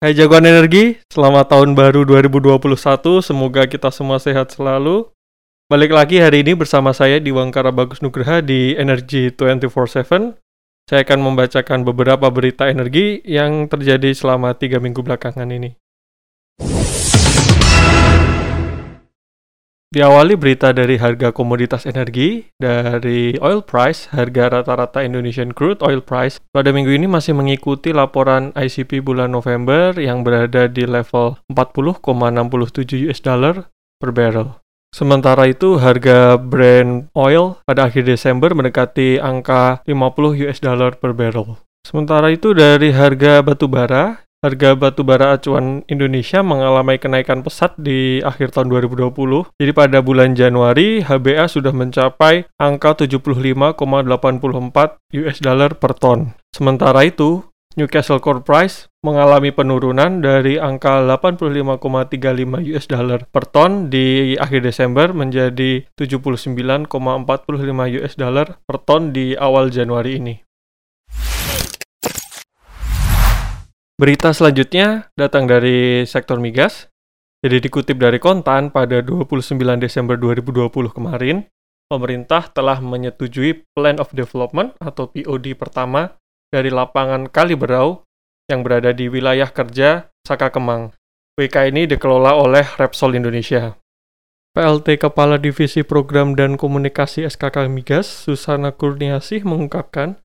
Hai jagoan energi, selamat tahun baru 2021. Semoga kita semua sehat selalu. Balik lagi hari ini bersama saya di Wangkara Bagus Nugraha di Energy 24/7. Saya akan membacakan beberapa berita energi yang terjadi selama tiga minggu belakangan ini. Diawali berita dari harga komoditas energi, dari oil price, harga rata-rata Indonesian crude oil price pada minggu ini masih mengikuti laporan ICP bulan November yang berada di level 40,67 US dollar per barrel. Sementara itu, harga Brent oil pada akhir Desember mendekati angka 50 US dollar per barrel. Sementara itu dari harga batu bara, harga batu bara acuan Indonesia mengalami kenaikan pesat di akhir tahun 2020. Jadi pada bulan Januari, HBA sudah mencapai angka 75,84 US dollar per ton. Sementara itu, Newcastle Core Price mengalami penurunan dari angka 85,35 US dollar per ton di akhir Desember menjadi 79,45 US dollar per ton di awal Januari ini. Berita selanjutnya datang dari sektor migas. Jadi dikutip dari Kontan pada 29 Desember 2020 kemarin, pemerintah telah menyetujui Plan of Development atau POD pertama dari lapangan Kaliberau yang berada di wilayah kerja Saka Kemang. WK ini dikelola oleh Repsol Indonesia. PLT Kepala Divisi Program dan Komunikasi SKK Migas, Susana Kurniasih mengungkapkan,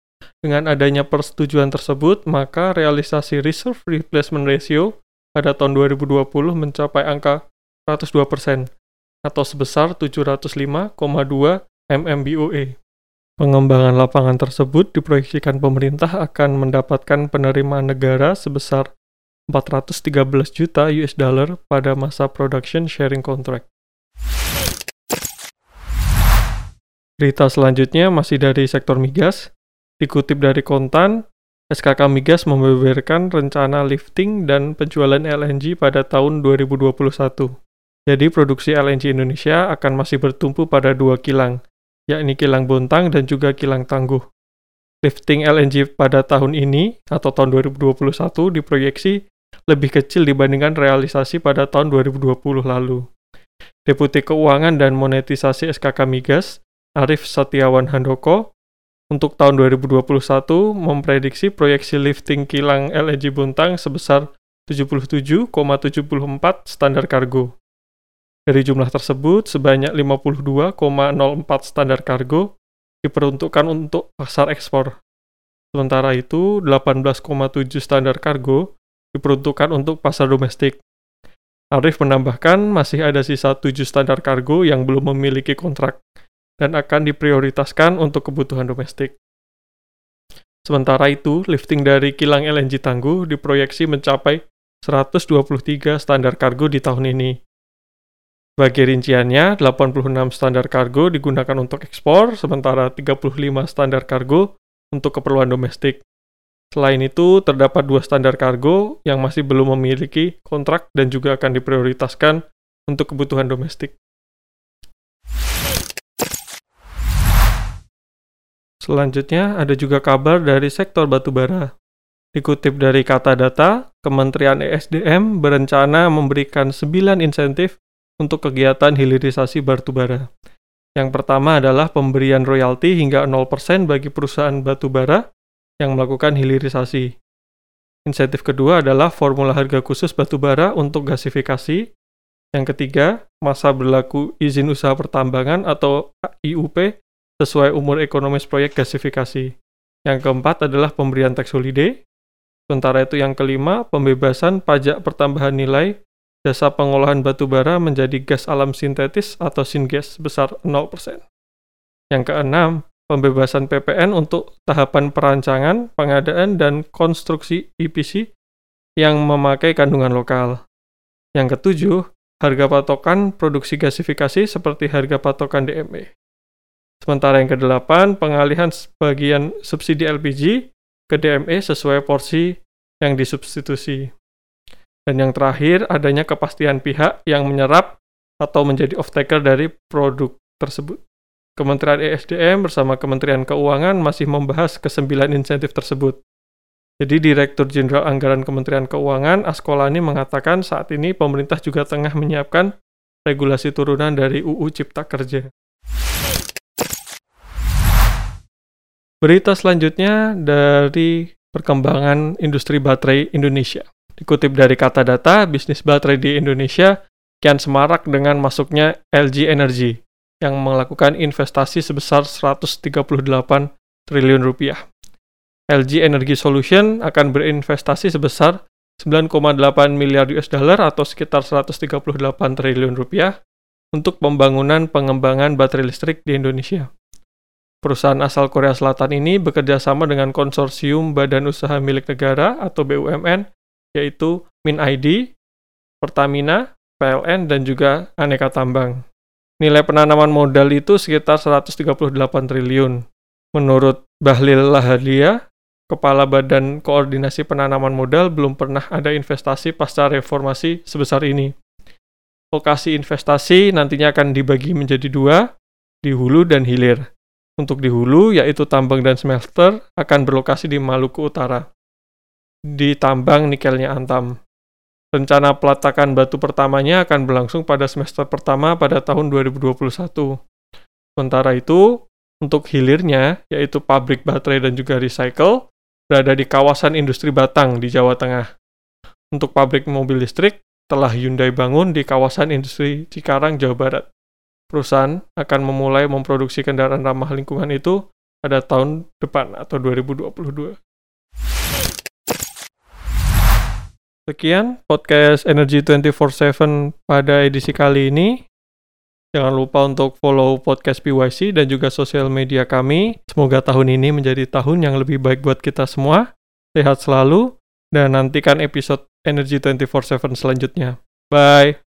dengan adanya persetujuan tersebut, maka realisasi reserve replacement ratio pada tahun 2020 mencapai angka 102% atau sebesar 705,2 MMBOE. Pengembangan lapangan tersebut diproyeksikan pemerintah akan mendapatkan penerimaan negara sebesar 413 juta US dollar pada masa production sharing contract. Berita selanjutnya masih dari sektor migas. Dikutip dari Kontan, SKK Migas membeberkan rencana lifting dan penjualan LNG pada tahun 2021. Jadi produksi LNG Indonesia akan masih bertumpu pada dua kilang, yakni kilang Bontang dan juga kilang Tangguh. Lifting LNG pada tahun ini atau tahun 2021 diproyeksi lebih kecil dibandingkan realisasi pada tahun 2020 lalu. Deputi Keuangan dan Monetisasi SKK Migas, Arif Setiawan Handoko, untuk tahun 2021 memprediksi proyeksi lifting kilang LNG Buntang sebesar 77,74 standar kargo. Dari jumlah tersebut, sebanyak 52,04 standar kargo diperuntukkan untuk pasar ekspor. Sementara itu, 18,7 standar kargo diperuntukkan untuk pasar domestik. Arif menambahkan masih ada sisa 7 standar kargo yang belum memiliki kontrak dan akan diprioritaskan untuk kebutuhan domestik. Sementara itu, lifting dari kilang LNG Tangguh diproyeksi mencapai 123 standar kargo di tahun ini. Bagi rinciannya, 86 standar kargo digunakan untuk ekspor, sementara 35 standar kargo untuk keperluan domestik. Selain itu, terdapat dua standar kargo yang masih belum memiliki kontrak dan juga akan diprioritaskan untuk kebutuhan domestik. Selanjutnya ada juga kabar dari sektor batubara. Dikutip dari kata data, Kementerian ESDM berencana memberikan 9 insentif untuk kegiatan hilirisasi batubara. Yang pertama adalah pemberian royalti hingga 0% bagi perusahaan batubara yang melakukan hilirisasi. Insentif kedua adalah formula harga khusus batubara untuk gasifikasi. Yang ketiga, masa berlaku izin usaha pertambangan atau IUP sesuai umur ekonomis proyek gasifikasi. Yang keempat adalah pemberian tax holiday. Sementara itu yang kelima, pembebasan pajak pertambahan nilai jasa pengolahan batu bara menjadi gas alam sintetis atau syngas sebesar 0%. Yang keenam, pembebasan PPN untuk tahapan perancangan, pengadaan, dan konstruksi EPC yang memakai kandungan lokal. Yang ketujuh, harga patokan produksi gasifikasi seperti harga patokan DME. Sementara yang kedelapan, pengalihan sebagian subsidi LPG ke DME sesuai porsi yang disubstitusi. Dan yang terakhir, adanya kepastian pihak yang menyerap atau menjadi off-taker dari produk tersebut. Kementerian ESDM bersama Kementerian Keuangan masih membahas kesembilan insentif tersebut. Jadi Direktur Jenderal Anggaran Kementerian Keuangan Askolani mengatakan saat ini pemerintah juga tengah menyiapkan regulasi turunan dari UU Cipta Kerja. Berita selanjutnya dari perkembangan industri baterai Indonesia. Dikutip dari kata data, bisnis baterai di Indonesia kian semarak dengan masuknya LG Energy yang melakukan investasi sebesar 138 triliun rupiah. LG Energy Solution akan berinvestasi sebesar 9,8 miliar US dollar atau sekitar 138 triliun rupiah untuk pembangunan pengembangan baterai listrik di Indonesia. Perusahaan asal Korea Selatan ini bekerja sama dengan konsorsium badan usaha milik negara atau BUMN yaitu MinID, Pertamina, PLN, dan juga aneka tambang. Nilai penanaman modal itu sekitar 138 triliun. Menurut Bahlil Lahadia, Kepala Badan Koordinasi Penanaman Modal belum pernah ada investasi pasca reformasi sebesar ini. Lokasi investasi nantinya akan dibagi menjadi dua, di hulu dan hilir. Untuk di hulu, yaitu tambang dan smelter, akan berlokasi di Maluku Utara. Di tambang nikelnya Antam. Rencana peletakan batu pertamanya akan berlangsung pada semester pertama pada tahun 2021. Sementara itu, untuk hilirnya, yaitu pabrik baterai dan juga recycle, berada di kawasan industri Batang di Jawa Tengah. Untuk pabrik mobil listrik, telah Hyundai bangun di kawasan industri Cikarang, Jawa Barat. Perusahaan akan memulai memproduksi kendaraan ramah lingkungan itu pada tahun depan atau 2022. Sekian podcast Energy 24/7 pada edisi kali ini. Jangan lupa untuk follow podcast PYC dan juga sosial media kami. Semoga tahun ini menjadi tahun yang lebih baik buat kita semua. Sehat selalu, dan nantikan episode Energy 24-7 selanjutnya. Bye!